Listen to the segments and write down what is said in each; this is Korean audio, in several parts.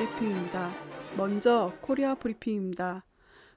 브리핑입니다. 먼저 코리아 브리핑입니다.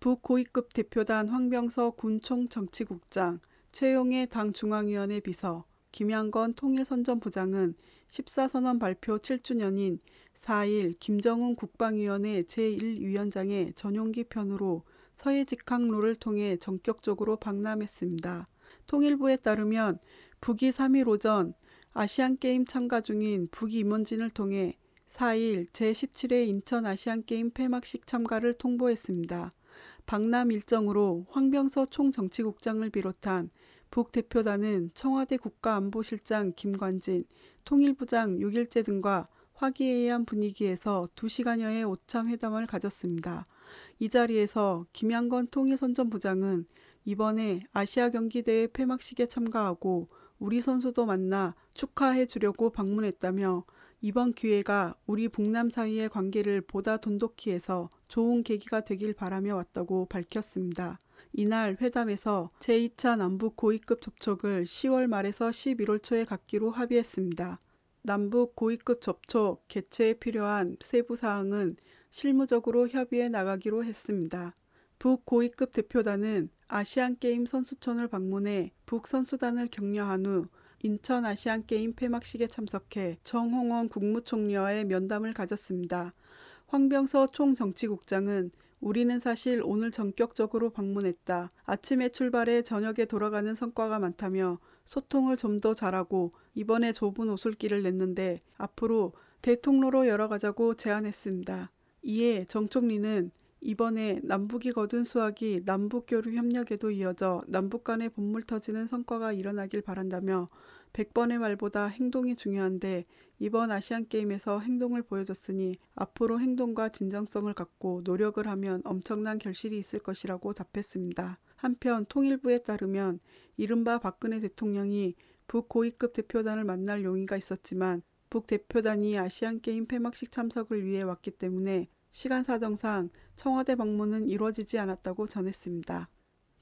북고위급 대표단 황병서 군총 정치국장, 최용해 당 중앙위원회 비서, 김양건 통일선전부장은 14선언 발표 7주년인 4일 김정은 국방위원회 제1위원장의 전용기 편으로 서해 직항로를 통해 전격적으로 방남했습니다. 통일부에 따르면 북이 3일 오전 아시안게임 참가 중인 북임원진을 통해 4일 제17회 인천 아시안게임 폐막식 참가를 통보했습니다. 방남 일정으로 황병서 총정치국장을 비롯한 북대표단은 청와대 국가안보실장 김관진, 통일부장 6일째 등과 화기애애한 분위기에서 2시간여의 오참 회담을 가졌습니다. 이 자리에서 김양건 통일선전부장은 이번에 아시아 경기대회 폐막식에 참가하고 우리 선수도 만나 축하해 주려고 방문했다며 이번 기회가 우리 북남 사이의 관계를 보다 돈독히 해서 좋은 계기가 되길 바라며 왔다고 밝혔습니다. 이날 회담에서 제2차 남북 고위급 접촉을 10월 말에서 11월 초에 갖기로 합의했습니다. 남북 고위급 접촉 개최에 필요한 세부 사항은 실무적으로 협의해 나가기로 했습니다. 북 고위급 대표단은 아시안게임 선수촌을 방문해 북 선수단을 격려한 후 인천 아시안게임 폐막식에 참석해 정홍원 국무총리와의 면담을 가졌습니다. 황병서 총정치국장은 우리는 사실 오늘 전격적으로 방문했다. 아침에 출발해 저녁에 돌아가는 성과가 많다며 소통을 좀 더 잘하고 이번에 좁은 오솔길을 냈는데 앞으로 대통로로 열어가자고 제안했습니다. 이에 정 총리는 이번에 남북이 거둔 수확이 남북교류 협력에도 이어져 남북 간의 본물 터지는 성과가 일어나길 바란다며 100번의 말보다 행동이 중요한데 이번 아시안게임에서 행동을 보여줬으니 앞으로 행동과 진정성을 갖고 노력을 하면 엄청난 결실이 있을 것이라고 답했습니다. 한편 통일부에 따르면 이른바 박근혜 대통령이 북고위급 대표단을 만날 용의가 있었지만 북 대표단이 아시안게임 폐막식 참석을 위해 왔기 때문에 시간 사정상 청와대 방문은 이루어지지 않았다고 전했습니다.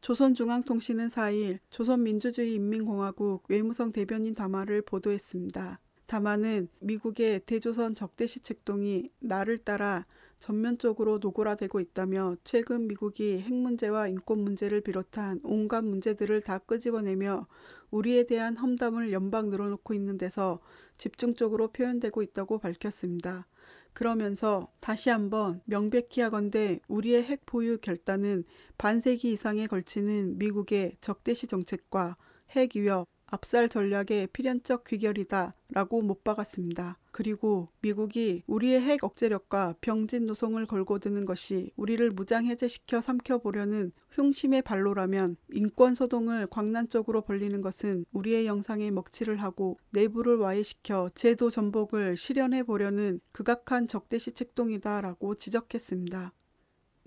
조선중앙통신은 4일 조선민주주의인민공화국 외무성 대변인 담화를 보도했습니다. 담화는 미국의 대조선 적대시 책동이 나를 따라 전면적으로 노골화되고 있다며 최근 미국이 핵 문제와 인권 문제를 비롯한 온갖 문제들을 다 끄집어내며 우리에 대한 험담을 연방 늘어놓고 있는 데서 집중적으로 표현되고 있다고 밝혔습니다. 그러면서 다시 한번 명백히 하건대 우리의 핵 보유 결단은 반세기 이상에 걸치는 미국의 적대시 정책과 핵 위협, 압살 전략의 필연적 귀결이다 라고 못 박았습니다. 그리고 미국이 우리의 핵 억제력과 병진 노송을 걸고 드는 것이 우리를 무장해제시켜 삼켜보려는 흉심의 발로라면 인권 소동을 광란적으로 벌리는 것은 우리의 영상에 먹칠을 하고 내부를 와해시켜 제도 전복을 실현해 보려는 극악한 적대시 책동이다라고 지적했습니다.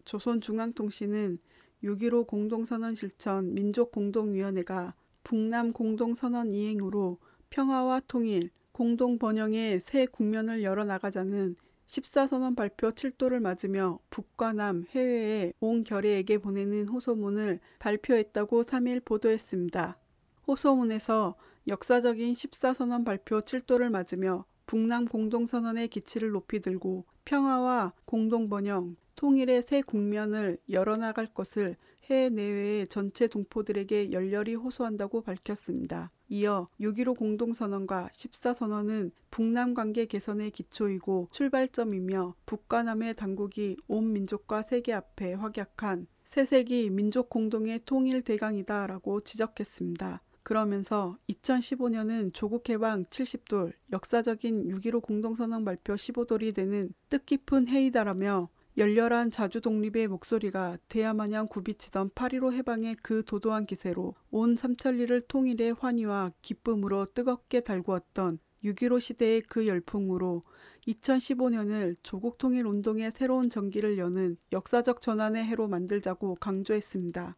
조선중앙통신은 6.15 공동선언 실천 민족공동위원회가 북남 공동선언 이행으로 평화와 통일, 공동 번영의 새 국면을 열어나가자는 14선언 발표 7도를 맞으며 북과 남 해외에 온 결의에게 보내는 호소문을 발표했다고 3일 보도했습니다. 호소문에서 역사적인 14선언 발표 7도를 맞으며 북남 공동선언의 기치를 높이 들고 평화와 공동번영, 통일의 새 국면을 열어나갈 것을 해내외의 전체 동포들에게 열렬히 호소한다고 밝혔습니다. 이어 6.15 공동선언과 14선언은 북남 관계 개선의 기초이고 출발점이며 북과 남의 당국이 온 민족과 세계 앞에 확약한 새세기 민족 공동의 통일 대강이다 라고 지적했습니다. 그러면서 2015년은 조국 해방 70돌, 역사적인 6.15 공동선언 발표 15돌이 되는 뜻깊은 해이다라며 열렬한 자주 독립의 목소리가 대야마냥 굽이치던 8.15 해방의 그 도도한 기세로 온 삼천리를 통일의 환희와 기쁨으로 뜨겁게 달구었던 6.15 시대의 그 열풍으로 2015년을 조국 통일 운동의 새로운 전기를 여는 역사적 전환의 해로 만들자고 강조했습니다.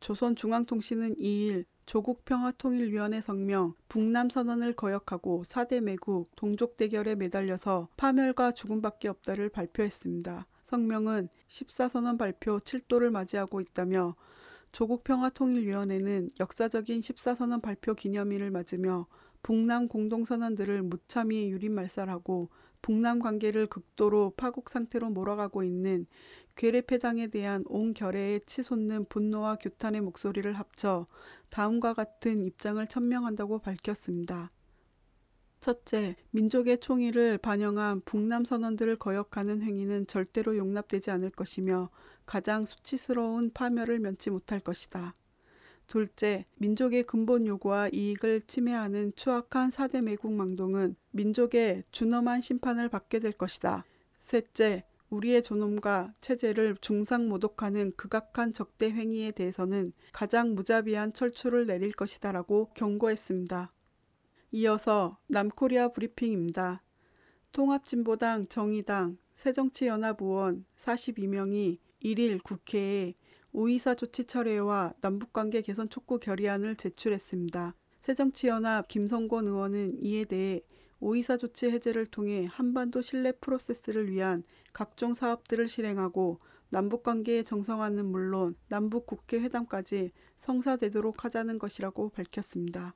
조선중앙통신은 2일 조국평화통일위원회 성명, 북남선언을 거역하고 4대 매국, 동족 대결에 매달려서 파멸과 죽음밖에 없다를 발표했습니다. 성명은 14선언 발표 7도를 맞이하고 있다며 조국평화통일위원회는 역사적인 14선언 발표 기념일을 맞으며 북남 공동선언들을 무참히 유린말살하고 북남 관계를 극도로 파국 상태로 몰아가고 있는 괴뢰패당에 대한 온 결의에 치솟는 분노와 규탄의 목소리를 합쳐 다음과 같은 입장을 천명한다고 밝혔습니다. 첫째, 민족의 총의를 반영한 북남 선언들을 거역하는 행위는 절대로 용납되지 않을 것이며 가장 수치스러운 파멸을 면치 못할 것이다. 둘째, 민족의 근본 요구와 이익을 침해하는 추악한 사대 매국 망동은 민족의 준엄한 심판을 받게 될 것이다. 셋째, 우리의 존엄과 체제를 중상모독하는 극악한 적대 행위에 대해서는 가장 무자비한 철출을 내릴 것이다라고 경고했습니다. 이어서 남코리아 브리핑입니다. 통합진보당 정의당 새정치연합 의원 42명이 1일 국회에 오이사 조치 철회와 남북관계 개선 촉구 결의안을 제출했습니다. 새정치연합 김성권 의원은 이에 대해 오이사 조치 해제를 통해 한반도 신뢰 프로세스를 위한 각종 사업들을 실행하고 남북관계의 정상화는 물론 남북 국회 회담까지 성사되도록 하자는 것이라고 밝혔습니다.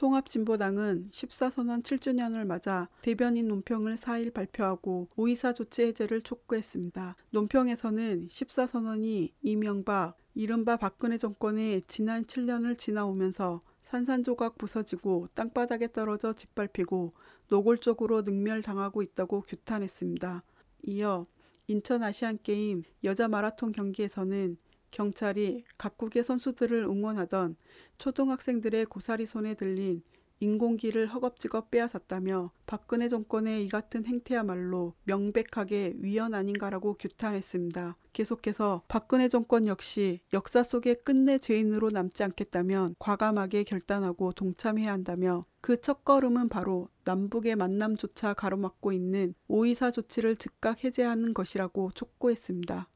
통합진보당은 14선언 7주년을 맞아 대변인 논평을 4일 발표하고 오이사 조치 해제를 촉구했습니다. 논평에서는 14선언이 이명박, 이른바 박근혜 정권의 지난 7년을 지나오면서 산산조각 부서지고 땅바닥에 떨어져 짓밟히고 노골적으로 능멸당하고 있다고 규탄했습니다. 이어 인천 아시안게임 여자 마라톤 경기에서는 경찰이 각국의 선수들을 응원하던 초등학생들의 고사리 손에 들린 인공기를 허겁지겁 빼앗았다며 박근혜 정권의 이 같은 행태야말로 명백하게 위헌 아닌가라고 규탄했습니다. 계속해서 박근혜 정권 역시 역사 속에 끝내 죄인으로 남지 않겠다면 과감하게 결단하고 동참해야 한다며 그 첫걸음은 바로 남북의 만남조차 가로막고 있는 오이사 조치를 즉각 해제하는 것이라고 촉구했습니다.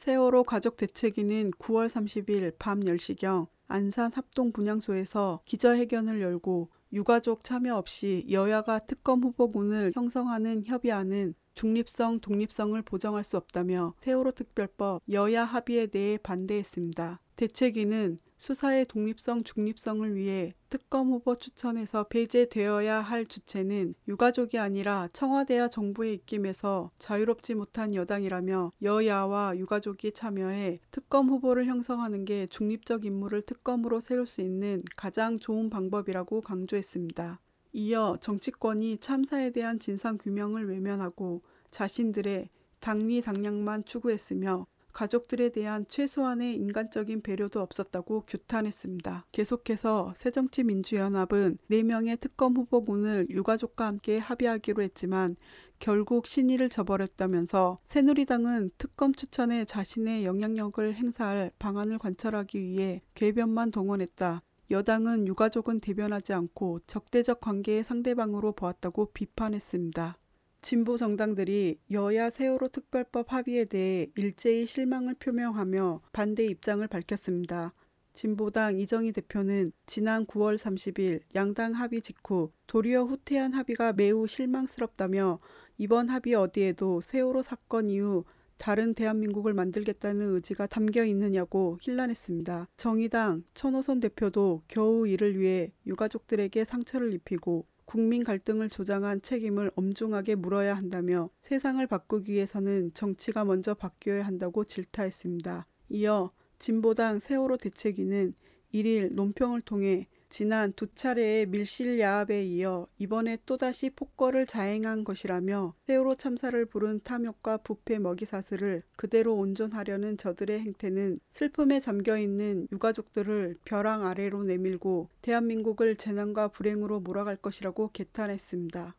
세월호 가족 대책위는 9월 30일 밤 10시경 안산 합동 분향소에서 기자회견을 열고 유가족 참여 없이 여야가 특검 후보군을 형성하는 협의안은 중립성, 독립성을 보장할 수 없다며 세월호 특별법 여야 합의에 대해 반대했습니다. 대책위는 수사의 독립성, 중립성을 위해 특검 후보 추천에서 배제되어야 할 주체는 유가족이 아니라 청와대와 정부의 입김에서 자유롭지 못한 여당이라며 여야와 유가족이 참여해 특검 후보를 형성하는 게 중립적 인물을 특검으로 세울 수 있는 가장 좋은 방법이라고 강조했습니다. 이어 정치권이 참사에 대한 진상 규명을 외면하고 자신들의 당리 당량만 추구했으며 가족들에 대한 최소한의 인간적인 배려도 없었다고 규탄했습니다. 계속해서 새정치민주연합은 4명의 특검 후보군을 유가족과 함께 합의하기로 했지만 결국 신의를 저버렸다면서 새누리당은 특검 추천에 자신의 영향력을 행사할 방안을 관철하기 위해 궤변만 동원했다. 여당은 유가족은 대변하지 않고 적대적 관계의 상대방으로 보았다고 비판했습니다. 진보 정당들이 여야 세월호 특별법 합의에 대해 일제히 실망을 표명하며 반대 입장을 밝혔습니다. 진보당 이정희 대표는 지난 9월 30일 양당 합의 직후 도리어 후퇴한 합의가 매우 실망스럽다며 이번 합의 어디에도 세월호 사건 이후 다른 대한민국을 만들겠다는 의지가 담겨 있느냐고 힐난했습니다. 정의당 천호선 대표도 겨우 이를 위해 유가족들에게 상처를 입히고 국민 갈등을 조장한 책임을 엄중하게 물어야 한다며 세상을 바꾸기 위해서는 정치가 먼저 바뀌어야 한다고 질타했습니다. 이어 진보당 세월호 대책위는 1일 논평을 통해 지난 두 차례의 밀실 야합에 이어 이번에 또다시 폭거를 자행한 것이라며 세월호 참사를 부른 탐욕과 부패 먹이사슬을 그대로 온전하려는 저들의 행태는 슬픔에 잠겨있는 유가족들을 벼랑 아래로 내밀고 대한민국을 재난과 불행으로 몰아갈 것이라고 개탄했습니다.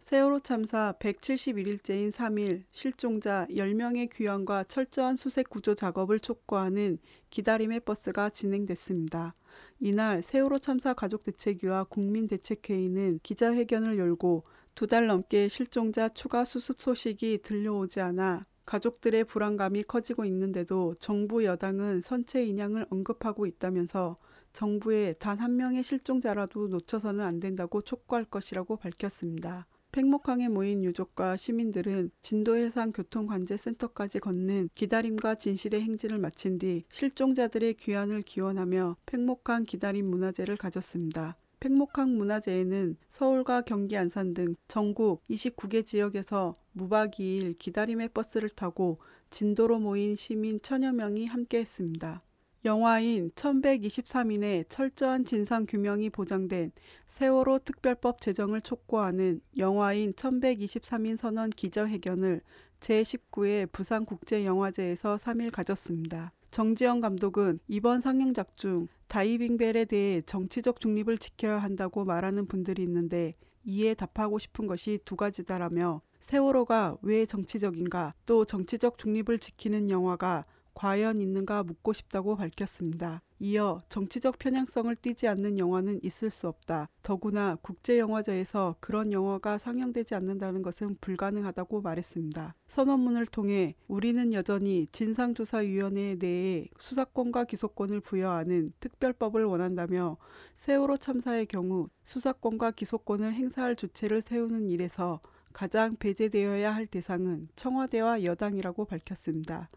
세월호 참사 171일째인 3일 실종자 10명의 귀환과 철저한 수색 구조 작업을 촉구하는 기다림의 버스가 진행됐습니다. 이날 세월호 참사 가족 대책위와 국민대책회의는 기자회견을 열고 두 달 넘게 실종자 추가 수습 소식이 들려오지 않아 가족들의 불안감이 커지고 있는데도 정부 여당은 선체 인양을 언급하고 있다면서 정부에 단 한 명의 실종자라도 놓쳐서는 안 된다고 촉구할 것이라고 밝혔습니다. 팽목항에 모인 유족과 시민들은 진도해상 교통관제센터까지 걷는 기다림과 진실의 행진을 마친 뒤 실종자들의 귀환을 기원하며 팽목항 기다림 문화제를 가졌습니다. 팽목항 문화제에는 서울과 경기 안산 등 전국 29개 지역에서 무박 2일 기다림의 버스를 타고 진도로 모인 시민 천여 명이 함께했습니다. 영화인 1123인의 철저한 진상 규명이 보장된 세월호 특별법 제정을 촉구하는 영화인 1123인 선언 기자회견을 제19회 부산국제영화제에서 3일 가졌습니다. 정지영 감독은 이번 상영작 중 다이빙벨에 대해 정치적 중립을 지켜야 한다고 말하는 분들이 있는데 이에 답하고 싶은 것이 두 가지다라며 세월호가 왜 정치적인가 또 정치적 중립을 지키는 영화가 과연 있는가 묻고 싶다고 밝혔습니다. 이어 정치적 편향성을 띠지 않는 영화는 있을 수 없다. 더구나 국제영화제에서 그런 영화가 상영되지 않는다는 것은 불가능하다고 말했습니다. 선언문을 통해 우리는 여전히 진상조사위원회 내에 수사권과 기소권을 부여하는 특별법을 원한다며 세월호 참사의 경우 수사권과 기소권을 행사할 주체를 세우는 일에서 가장 배제되어야 할 대상은 청와대와 여당이라고 밝혔습니다.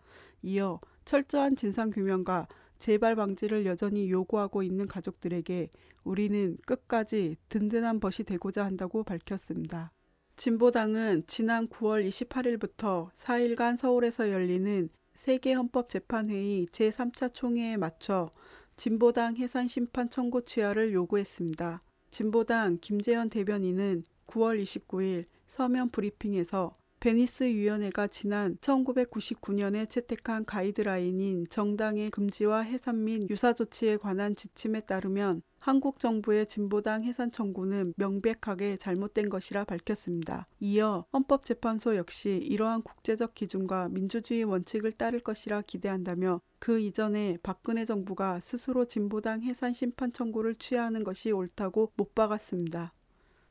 이어 철저한 진상규명과 재발 방지를 여전히 요구하고 있는 가족들에게 우리는 끝까지 든든한 벗이 되고자 한다고 밝혔습니다. 진보당은 지난 9월 28일부터 4일간 서울에서 열리는 세계헌법재판회의 제3차 총회에 맞춰 진보당 해산 심판 청구 취하를 요구했습니다. 진보당 김재연 대변인은 9월 29일 서면 브리핑에서 베니스 위원회가 지난 1999년에 채택한 가이드라인인 정당의 금지와 해산 및 유사 조치에 관한 지침에 따르면 한국 정부의 진보당 해산 청구는 명백하게 잘못된 것이라 밝혔습니다. 이어 헌법재판소 역시 이러한 국제적 기준과 민주주의 원칙을 따를 것이라 기대한다며 그 이전에 박근혜 정부가 스스로 진보당 해산 심판 청구를 취하하는 것이 옳다고 못 박았습니다.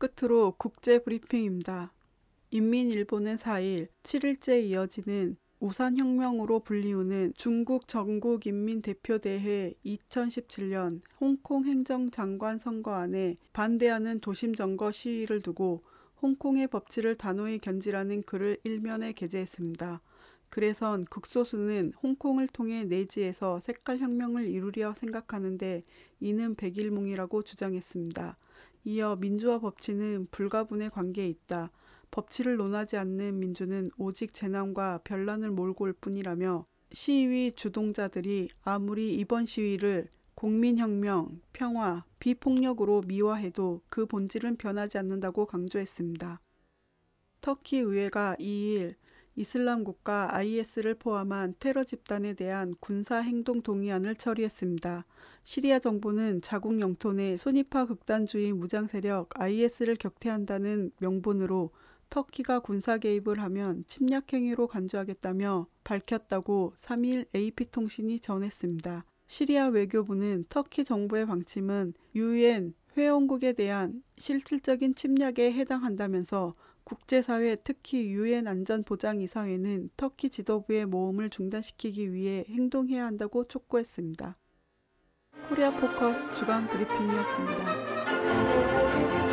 끝으로 국제 브리핑입니다. 인민일보는 4일 7일째 이어지는 우산혁명으로 불리우는 중국 전국인민대표대회 2017년 홍콩 행정장관 선거안에 반대하는 도심점거 시위를 두고 홍콩의 법치를 단호히 견지라는 글을 일면에 게재했습니다. 그래선 극소수는 홍콩을 통해 내지에서 색깔혁명을 이루려 생각하는데 이는 백일몽이라고 주장했습니다. 이어 민주와 법치는 불가분의 관계에 있다. 법치를 논하지 않는 민주는 오직 재난과 변란을 몰고 올 뿐이라며 시위 주동자들이 아무리 이번 시위를 국민혁명, 평화, 비폭력으로 미화해도 그 본질은 변하지 않는다고 강조했습니다. 터키 의회가 2일 이슬람 국가 IS를 포함한 테러 집단에 대한 군사 행동 동의안을 처리했습니다. 시리아 정부는 자국 영토 내 순위파 극단주의 무장 세력 IS를 격퇴한다는 명분으로 터키가 군사 개입을 하면 침략 행위로 간주하겠다며 밝혔다고 3일 AP통신이 전했습니다. 시리아 외교부는 터키 정부의 방침은 유엔 회원국에 대한 실질적인 침략에 해당한다면서 국제사회 특히 유엔 안전보장이사회는 터키 지도부의 모험을 중단시키기 위해 행동해야 한다고 촉구했습니다. 코리아 포커스 주간 브리핑이었습니다.